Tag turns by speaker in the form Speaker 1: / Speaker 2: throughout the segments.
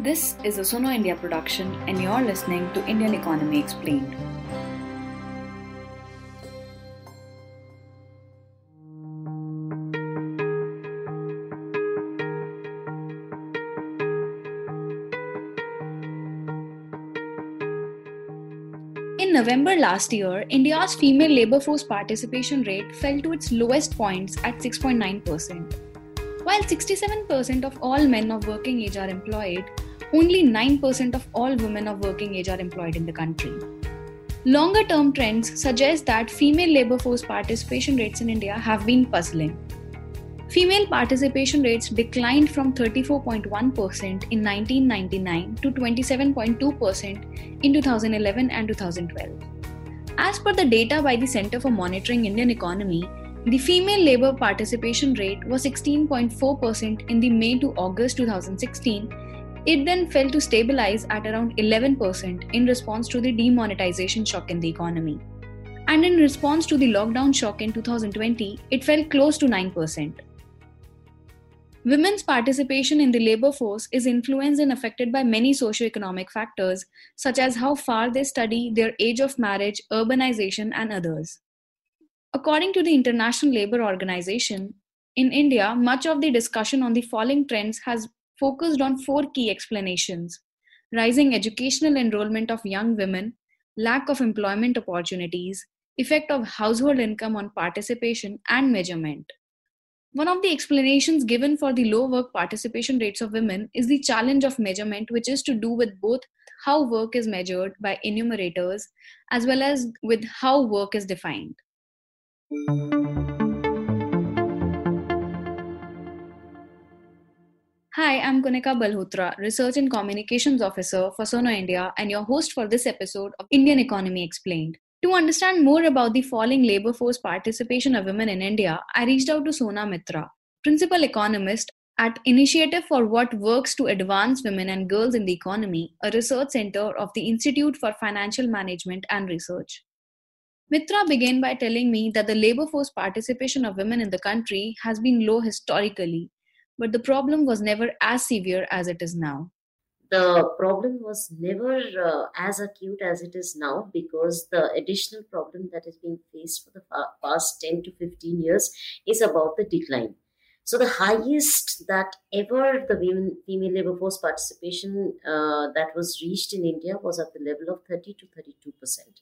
Speaker 1: This is a Suno India production, and you're listening to Indian Economy Explained. In November last year, India's female labor force participation rate fell to its lowest points at 6.9%. While 67% of all men of working age are employed, only 9% of all women of working age are employed in the country. Longer term trends suggest that female labor force participation rates in India have been puzzling. Female participation rates declined from 34.1% in 1999 to 27.2% in 2011 and 2012. As per the data by the Center for Monitoring Indian Economy, the female labor participation rate was 16.4% in the May to August 2016 it then fell to stabilize at around 11% in response to the demonetization shock in the economy. And in response to the lockdown shock in 2020, it fell close to 9%. Women's participation in the labor force is influenced and affected by many socio-economic factors, such as how far they study, their age of marriage, urbanization, and others. According to the International Labour Organization, in India, much of the discussion on the falling trends has focused on four key explanations rising educational enrollment of young women, lack of employment opportunities, effect of household income on participation, and measurement. One of the explanations given for the low work participation rates of women is the challenge of measurement, which is to do with both how work is measured by enumerators as well as with how work is defined. Hi, I'm Kunika Balhotra, Research and Communications Officer for Suno India, and your host for this episode of Indian Economy Explained. To understand more about the falling labor force participation of women in India, I reached out to Sona Mitra, Principal Economist at Initiative for What Works to Advance Women and Girls in the Economy, a research center of the Institute for Financial Management and Research. Mitra began by telling me that the labor force participation of women in the country has been low historically but the problem was never as severe as it is now.
Speaker 2: The problem was never uh, as acute as it is now because the additional problem that is being faced for the past 10 to 15 years is about the decline. So the highest that ever the women, female labor force participation uh, that was reached in India was at the level of 30 to 32 percent.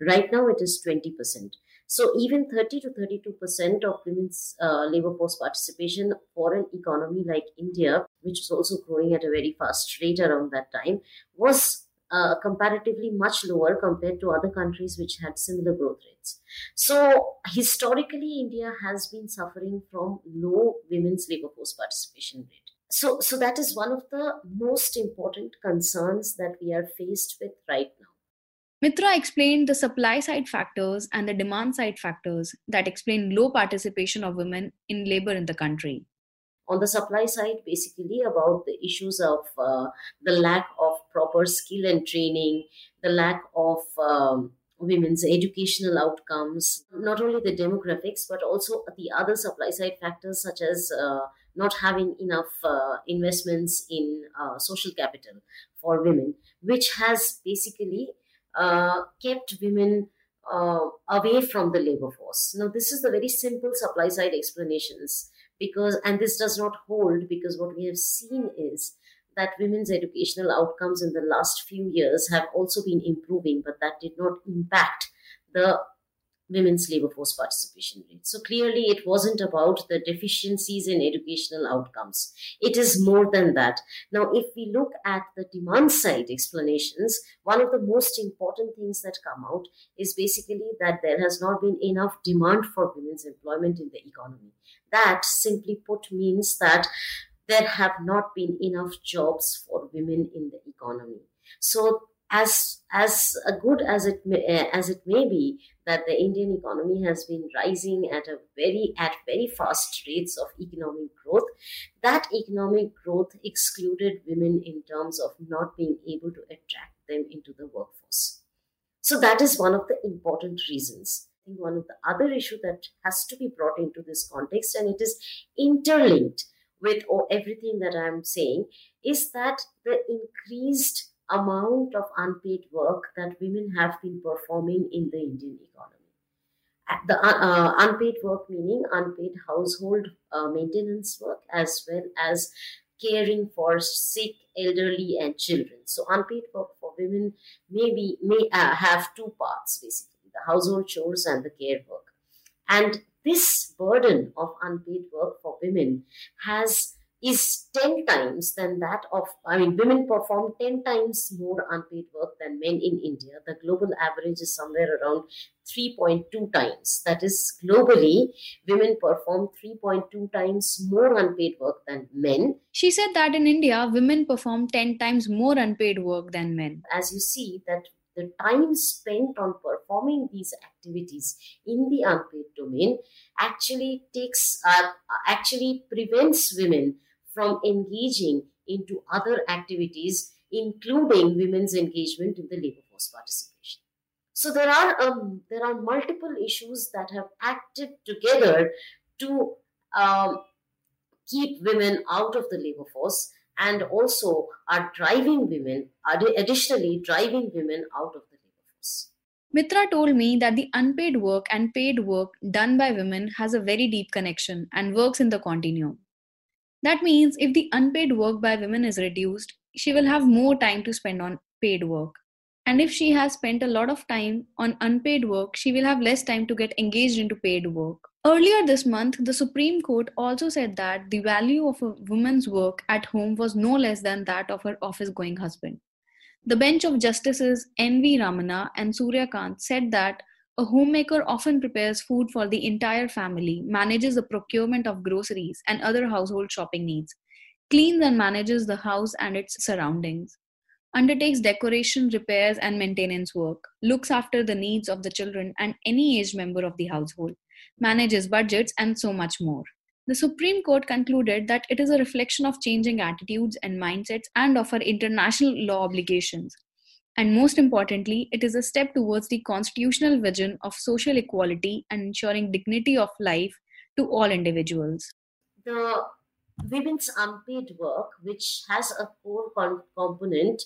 Speaker 2: Right now it is 20 percent. So even 30 to 32% of women's uh, labor force participation for an economy like India, which is also growing at a very fast rate around that time, was uh, comparatively much lower compared to other countries which had similar growth rates. So historically, India has been suffering from low women's labor force participation rate. So, so that is one of the most important concerns that we are faced with right now.
Speaker 1: Mitra explained the supply side factors and the demand side factors that explain low participation of women in labor in the country.
Speaker 2: On the supply side, basically about the issues of uh, the lack of proper skill and training, the lack of um, women's educational outcomes, not only the demographics, but also the other supply side factors such as uh, not having enough uh, investments in uh, social capital for women, which has basically uh, kept women uh, away from the labor force. Now, this is the very simple supply side explanations because, and this does not hold because what we have seen is that women's educational outcomes in the last few years have also been improving, but that did not impact the women's labor force participation rate. So clearly, it wasn't about the deficiencies in educational outcomes. It is more than that. Now, if we look at the demand side explanations, one of the most important things that come out is basically that there has not been enough demand for women's employment in the economy. That simply put means that there have not been enough jobs for women in the economy. So as as good as it may, uh, as it may be that the Indian economy has been rising at a very at very fast rates of economic growth, that economic growth excluded women in terms of not being able to attract them into the workforce. So that is one of the important reasons. I think one of the other issue that has to be brought into this context, and it is interlinked with everything that I'm saying is that the increased amount of unpaid work that women have been performing in the Indian economy. The uh, uh, unpaid work meaning unpaid household uh, maintenance work as well as caring for sick, elderly, and children. So unpaid work for women may be may uh, have two parts basically: the household chores and the care work. And this burden of unpaid work for women has is 10 times than that of i mean women perform 10 times more unpaid work than men in india. The global average is somewhere around 3.2 times. That is globally women perform 3.2 times more unpaid work than men.
Speaker 1: She said that in india women perform 10 times more unpaid work than men.
Speaker 2: As you see that the time spent on performing these activities in the unpaid domain actually takes uh, actually prevents women from engaging into other activities including women's engagement in the labor force participation so there are um, there are multiple issues that have acted together to um, keep women out of the labor force and also are driving women, additionally driving women out of the labor force.
Speaker 1: Mitra told me that the unpaid work and paid work done by women has a very deep connection and works in the continuum. That means if the unpaid work by women is reduced, she will have more time to spend on paid work. And if she has spent a lot of time on unpaid work, she will have less time to get engaged into paid work. Earlier this month, the Supreme Court also said that the value of a woman's work at home was no less than that of her office going husband. The bench of Justices N.V. Ramana and Surya Kant said that a homemaker often prepares food for the entire family, manages the procurement of groceries and other household shopping needs, cleans and manages the house and its surroundings, undertakes decoration, repairs, and maintenance work, looks after the needs of the children and any aged member of the household manages budgets, and so much more. The Supreme Court concluded that it is a reflection of changing attitudes and mindsets and of our international law obligations. And most importantly, it is a step towards the constitutional vision of social equality and ensuring dignity of life to all individuals.
Speaker 2: The women's unpaid work, which has a core component,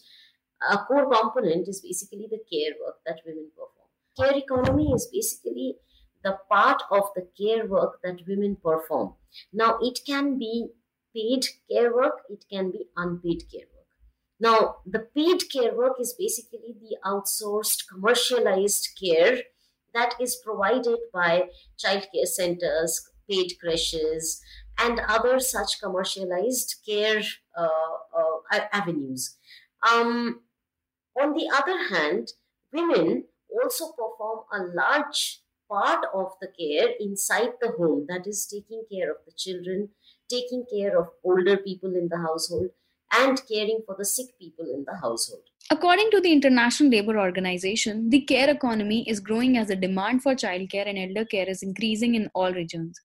Speaker 2: a core component is basically the care work that women perform. Care economy is basically the part of the care work that women perform. Now, it can be paid care work, it can be unpaid care work. Now, the paid care work is basically the outsourced, commercialized care that is provided by childcare centers, paid creches, and other such commercialized care uh, uh, avenues. Um, on the other hand, women also perform a large part of the care inside the home that is taking care of the children taking care of older people in the household and caring for the sick people in the household.
Speaker 1: According to the international labor organization the care economy is growing as the demand for childcare and elder care is increasing in all regions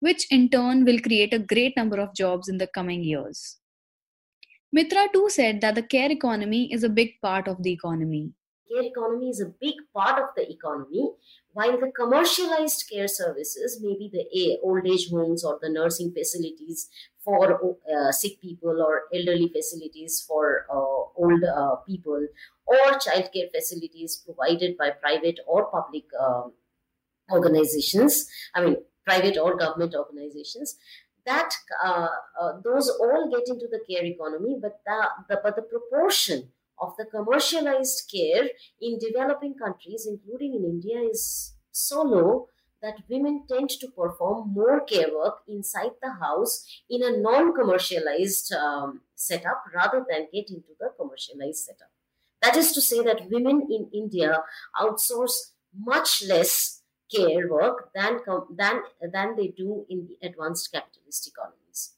Speaker 1: which in turn will create a great number of jobs in the coming years. Mitra too said that the care economy is a big part of the economy
Speaker 2: care economy is a big part of the economy, while the commercialized care services, maybe the old age homes or the nursing facilities for uh, sick people or elderly facilities for uh, old uh, people, or childcare facilities provided by private or public um, organizations, I mean, private or government organizations, that uh, uh, those all get into the care economy, but the, the but the proportion of the commercialized care in developing countries, including in India, is so low that women tend to perform more care work inside the house in a non commercialized um, setup rather than get into the commercialized setup. That is to say, that women in India outsource much less care work than, than, than they do in the advanced capitalist economies.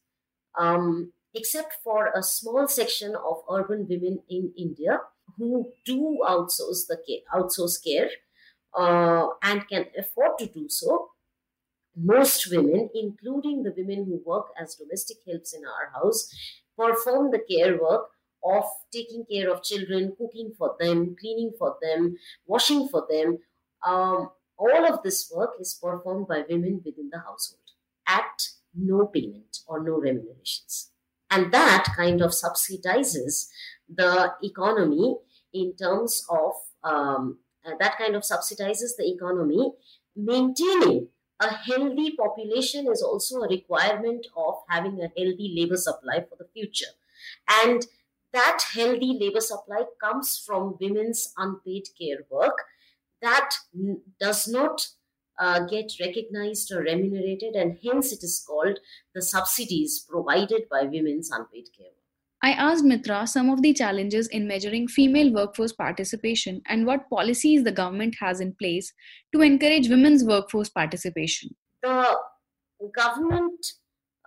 Speaker 2: Um, except for a small section of urban women in India who do outsource the care, outsource care uh, and can afford to do so. Most women, including the women who work as domestic helps in our house, perform the care work of taking care of children, cooking for them, cleaning for them, washing for them. Um, all of this work is performed by women within the household at no payment or no remunerations. And that kind of subsidizes the economy in terms of um, uh, that kind of subsidizes the economy. Maintaining a healthy population is also a requirement of having a healthy labor supply for the future. And that healthy labor supply comes from women's unpaid care work that does not uh, get recognized or remunerated, and hence it is called the subsidies provided by women's unpaid care work.
Speaker 1: I asked Mitra some of the challenges in measuring female workforce participation and what policies the government has in place to encourage women's workforce participation.
Speaker 2: The government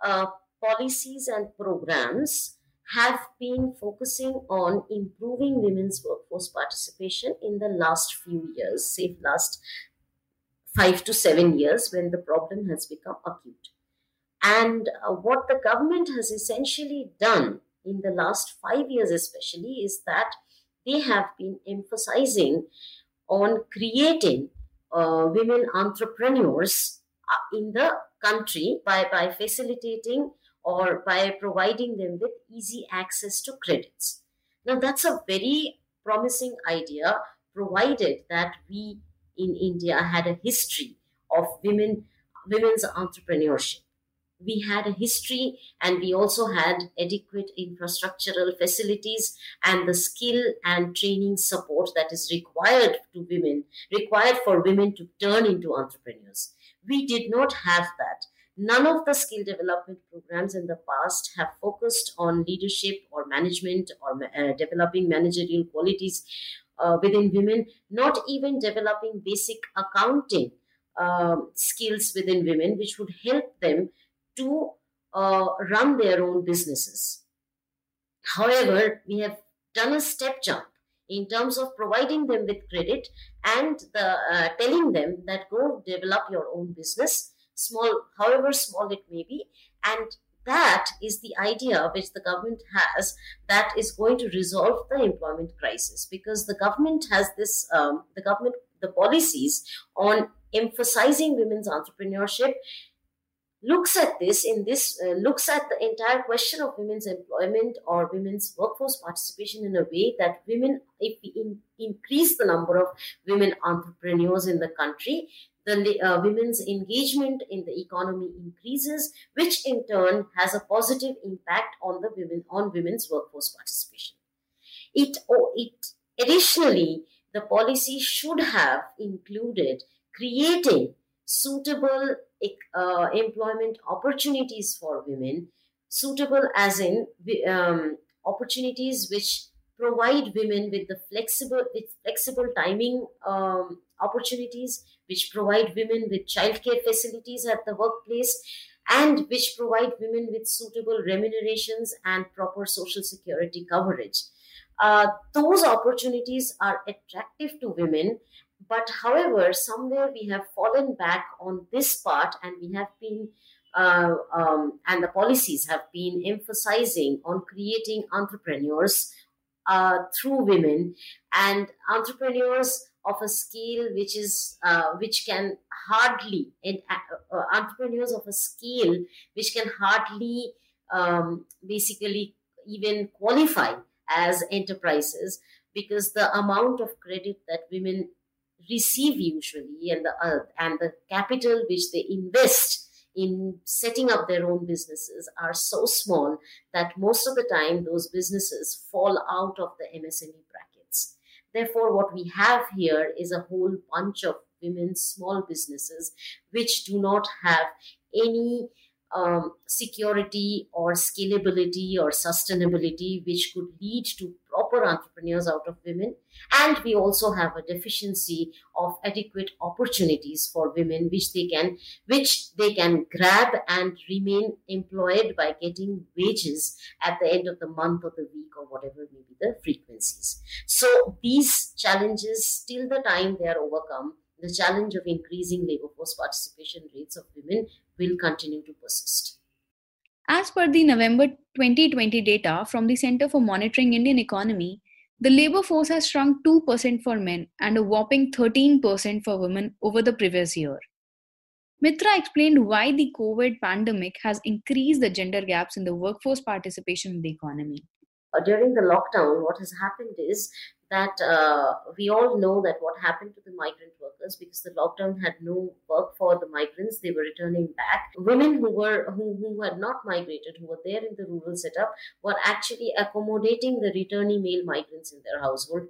Speaker 2: uh, policies and programs have been focusing on improving women's workforce participation in the last few years, say last five to seven years when the problem has become acute. And uh, what the government has essentially done in the last five years, especially, is that they have been emphasizing on creating uh, women entrepreneurs uh, in the country by, by facilitating or by providing them with easy access to credits. Now, that's a very promising idea, provided that we in India had a history of women women's entrepreneurship. We had a history and we also had adequate infrastructural facilities and the skill and training support that is required to women, required for women to turn into entrepreneurs. We did not have that. None of the skill development programs in the past have focused on leadership or management or uh, developing managerial qualities uh, within women, not even developing basic accounting um, skills within women, which would help them to uh, run their own businesses. However, we have done a step jump in terms of providing them with credit and the, uh, telling them that go develop your own business, small, however small it may be, and that is the idea which the government has that is going to resolve the employment crisis because the government has this um, the government the policies on emphasizing women's entrepreneurship looks at this in this uh, looks at the entire question of women's employment or women's workforce participation in a way that women if we in, increase the number of women entrepreneurs in the country the uh, women's engagement in the economy increases, which in turn has a positive impact on the women on women's workforce participation. It, oh, it additionally, the policy should have included creating suitable uh, employment opportunities for women, suitable as in um, opportunities which provide women with the flexible with flexible timing um, opportunities which provide women with childcare facilities at the workplace and which provide women with suitable remunerations and proper social security coverage. Uh, those opportunities are attractive to women, but however, somewhere we have fallen back on this part and we have been uh, um, and the policies have been emphasizing on creating entrepreneurs uh, through women. And entrepreneurs of a scale which is uh, which can hardly uh, uh, entrepreneurs of a scale which can hardly um, basically even qualify as enterprises because the amount of credit that women receive usually and the uh, and the capital which they invest in setting up their own businesses are so small that most of the time those businesses fall out of the MSME brackets. Therefore, what we have here is a whole bunch of women's small businesses which do not have any um, security or scalability or sustainability, which could lead to proper entrepreneurs out of women. And we also have a deficiency of adequate opportunities for women, which they can, which they can grab and remain employed by getting wages at the end of the month or the week or whatever may be the frequencies. So these challenges, till the time they are overcome, the challenge of increasing labor force participation rates of women will continue to persist.
Speaker 1: As per the November 2020 data from the Center for Monitoring Indian Economy, the labor force has shrunk 2% for men and a whopping 13% for women over the previous year. Mitra explained why the COVID pandemic has increased the gender gaps in the workforce participation in the economy.
Speaker 2: Uh, during the lockdown, what has happened is that uh, we all know that what happened to the migrant workers because the lockdown had no work for the migrants. They were returning back. Women who were who, who had not migrated who were there in the rural setup were actually accommodating the returning male migrants in their household.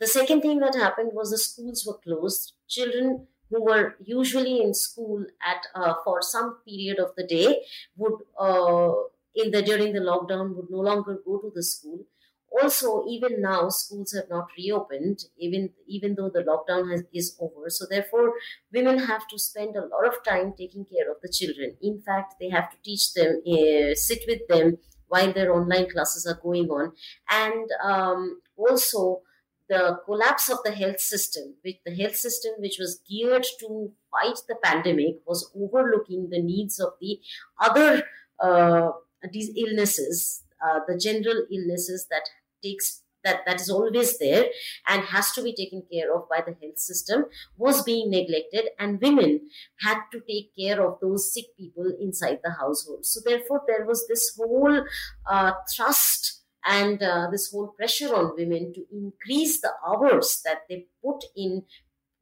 Speaker 2: The second thing that happened was the schools were closed. Children who were usually in school at uh, for some period of the day would uh, in the during the lockdown would no longer go to the school also even now schools have not reopened even even though the lockdown has, is over. So therefore women have to spend a lot of time taking care of the children. In fact they have to teach them uh, sit with them while their online classes are going on. And um, also the collapse of the health system with the health system which was geared to fight the pandemic was overlooking the needs of the other uh, these illnesses uh, the general illnesses that takes that that is always there and has to be taken care of by the health system was being neglected and women had to take care of those sick people inside the household. So therefore there was this whole uh, thrust and uh, this whole pressure on women to increase the hours that they put in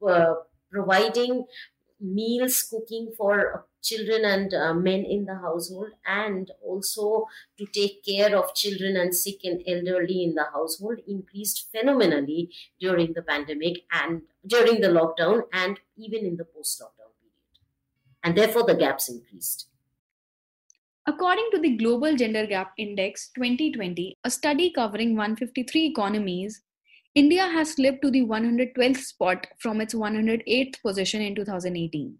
Speaker 2: uh, providing meals cooking for children and uh, men in the household and also to take care of children and sick and elderly in the household increased phenomenally during the pandemic and during the lockdown and even in the post lockdown period. And therefore the gaps increased.
Speaker 1: According to the Global Gender Gap Index 2020, a study covering 153 economies, India has slipped to the 112th spot from its 108th position in 2018.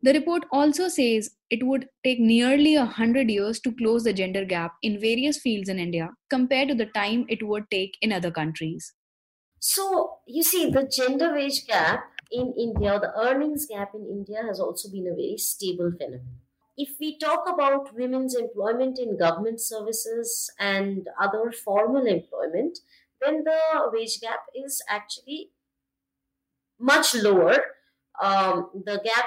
Speaker 1: The report also says it would take nearly 100 years to close the gender gap in various fields in India compared to the time it would take in other countries.
Speaker 2: So, you see, the gender wage gap in India, the earnings gap in India has also been a very stable phenomenon. If we talk about women's employment in government services and other formal employment, then the wage gap is actually much lower. Um, the gap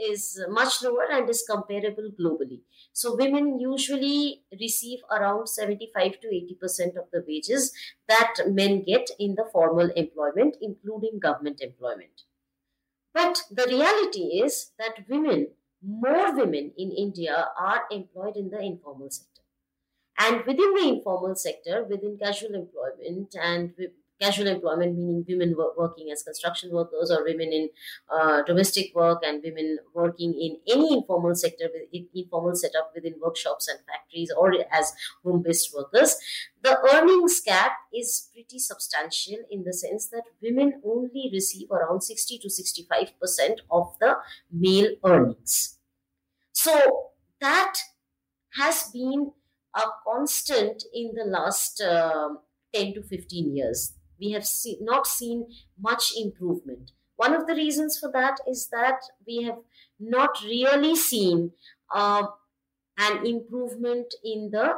Speaker 2: is much lower and is comparable globally. So women usually receive around 75 to 80% of the wages that men get in the formal employment, including government employment. But the reality is that women, more women in India, are employed in the informal sector. And within the informal sector, within casual employment and casual employment, meaning women working as construction workers or women in uh, domestic work and women working in any informal sector, informal setup within workshops and factories or as home-based workers, the earnings gap is pretty substantial in the sense that women only receive around 60 to 65 percent of the male earnings. So that has been a constant in the last uh, 10 to 15 years. We have see, not seen much improvement. One of the reasons for that is that we have not really seen uh, an improvement in the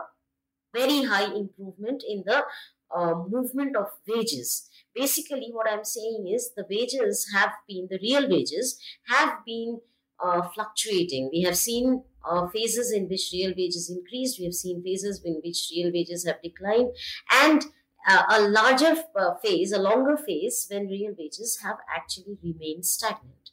Speaker 2: very high improvement in the uh, movement of wages. Basically, what I'm saying is the wages have been, the real wages have been uh, fluctuating. We have seen uh, phases in which real wages increased. We have seen phases in which real wages have declined, and uh, a larger uh, phase, a longer phase, when real wages have actually remained stagnant.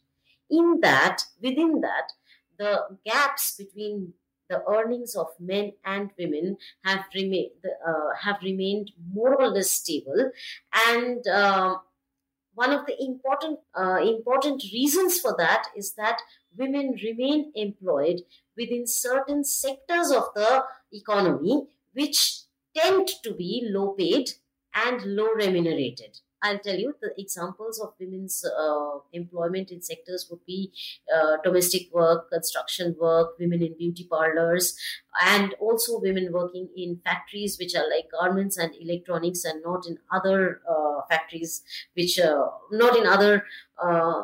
Speaker 2: In that, within that, the gaps between the earnings of men and women have remained uh, have remained more or less stable, and um, one of the important uh, important reasons for that is that women remain employed within certain sectors of the economy which tend to be low paid and low remunerated. I'll tell you the examples of women's uh, employment in sectors would be uh, domestic work, construction work, women in beauty parlors, and also women working in factories which are like garments and electronics and not in other uh, factories which uh, not in other uh,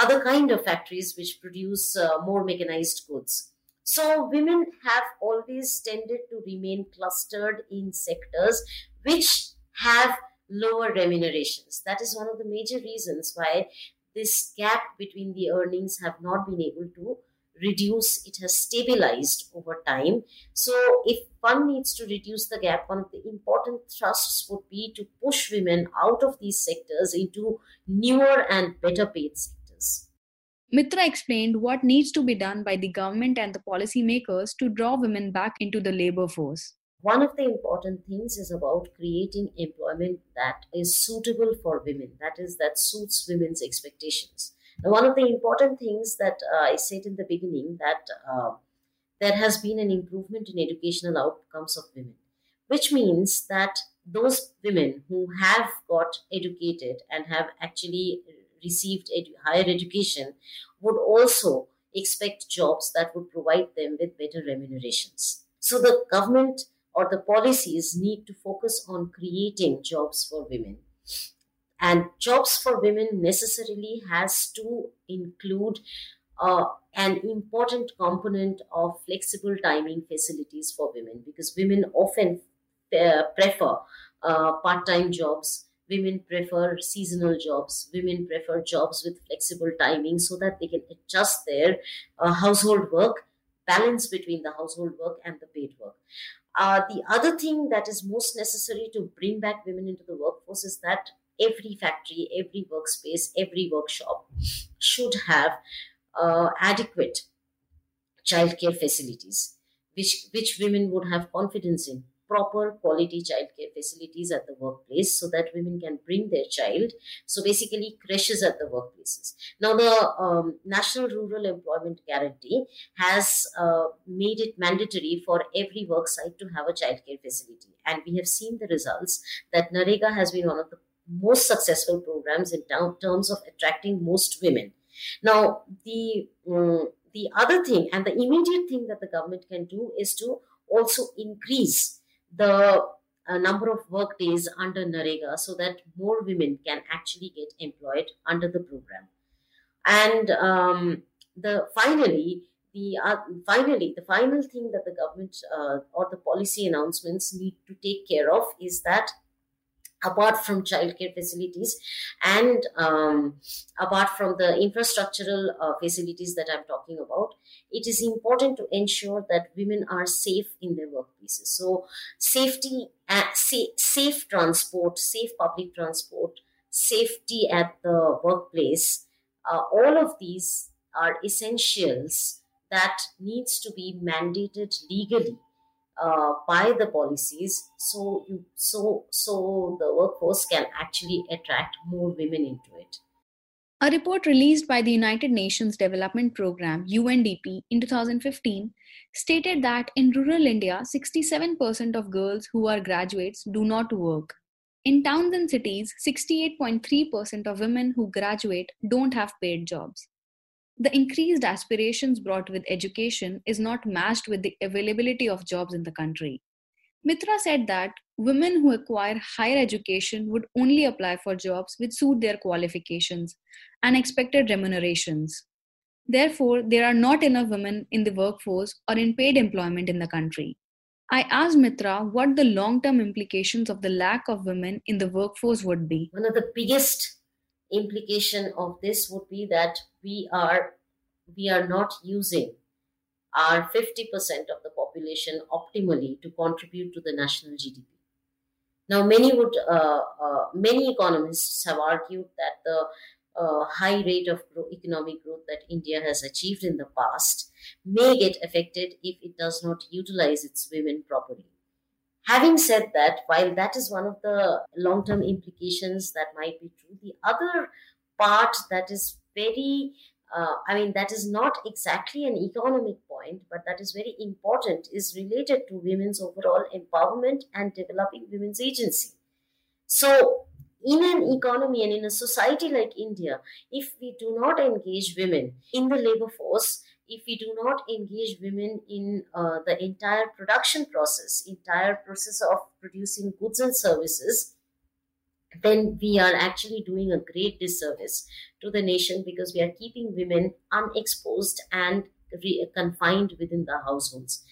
Speaker 2: other kind of factories which produce uh, more mechanized goods. So women have always tended to remain clustered in sectors which have lower remunerations. That is one of the major reasons why this gap between the earnings have not been able to reduce it has stabilized over time so if one needs to reduce the gap one of the important thrusts would be to push women out of these sectors into newer and better paid sectors
Speaker 1: Mitra explained what needs to be done by the government and the policymakers to draw women back into the labor force.
Speaker 2: One of the important things is about creating employment that is suitable for women, that is, that suits women's expectations. Now, one of the important things that uh, I said in the beginning that uh, there has been an improvement in educational outcomes of women, which means that those women who have got educated and have actually received edu- higher education would also expect jobs that would provide them with better remunerations. So the government or the policies need to focus on creating jobs for women. And jobs for women necessarily has to include uh, an important component of flexible timing facilities for women because women often uh, prefer uh, part time jobs women prefer seasonal jobs. Women prefer jobs with flexible timing so that they can adjust their uh, household work balance between the household work and the paid work. Uh, the other thing that is most necessary to bring back women into the workforce is that every factory every workspace every workshop should have uh, adequate childcare facilities which which women would have confidence in proper quality childcare facilities at the workplace so that women can bring their child. So basically, creches at the workplaces. Now, the um, National Rural Employment Guarantee has uh, made it mandatory for every work site to have a childcare facility, and we have seen the results that NREGA has been one of the most successful programs in terms of attracting most women. Now, the um, the other thing and the immediate thing that the government can do is to also increase the uh, number of work days under NREGA so that more women can actually get employed under the program. And um, the finally, the uh, finally the final thing that the government uh, or the policy announcements need to take care of is that apart from childcare facilities and um, apart from the infrastructural uh, facilities that I'm talking about, it is important to ensure that women are safe in their workplaces. So, safety, uh, safe, safe transport, safe public transport, safety at the workplace, uh, all of these are essentials that needs to be mandated legally uh, by the policies so you so so the workforce can actually attract more women into it.
Speaker 1: A report released by the United Nations Development Programme UNDP in 2015 stated that in rural India 67% of girls who are graduates do not work. In towns and cities 68.3% of women who graduate don't have paid jobs the increased aspirations brought with education is not matched with the availability of jobs in the country. Mitra said that women who acquire higher education would only apply for jobs which suit their qualifications and expected remunerations. Therefore, there are not enough women in the workforce or in paid employment in the country. I asked Mitra what the long term implications of the lack of women in the workforce would be.
Speaker 2: One of the biggest implication of this would be that we are we are not using our 50% of the population optimally to contribute to the national GDP. Now, many would, uh, uh, many economists have argued that the uh, high rate of economic growth that India has achieved in the past may get affected if it does not utilize its women properly. Having said that, while that is one of the long term implications that might be true, the other part that is very uh, I mean, that is not exactly an economic point, but that is very important, is related to women's overall empowerment and developing women's agency. So, in an economy and in a society like India, if we do not engage women in the labor force, if we do not engage women in uh, the entire production process, entire process of producing goods and services, then we are actually doing a great disservice to the nation because we are keeping women unexposed and re- confined within the households.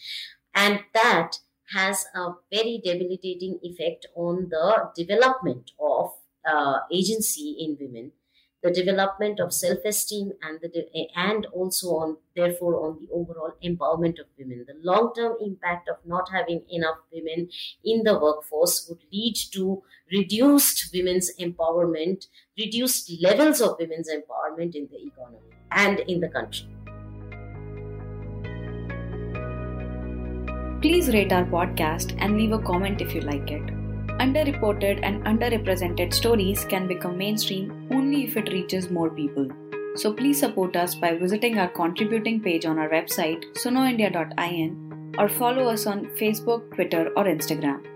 Speaker 2: And that has a very debilitating effect on the development of uh, agency in women the development of self-esteem and the eh, and also on therefore on the overall empowerment of women the long-term impact of not having enough women in the workforce would lead to reduced women's empowerment reduced levels of women's empowerment in the economy and in the country
Speaker 1: Please rate our podcast and leave a comment if you like it. Underreported and underrepresented stories can become mainstream only if it reaches more people. So please support us by visiting our contributing page on our website sunoindia.in or follow us on Facebook, Twitter, or Instagram.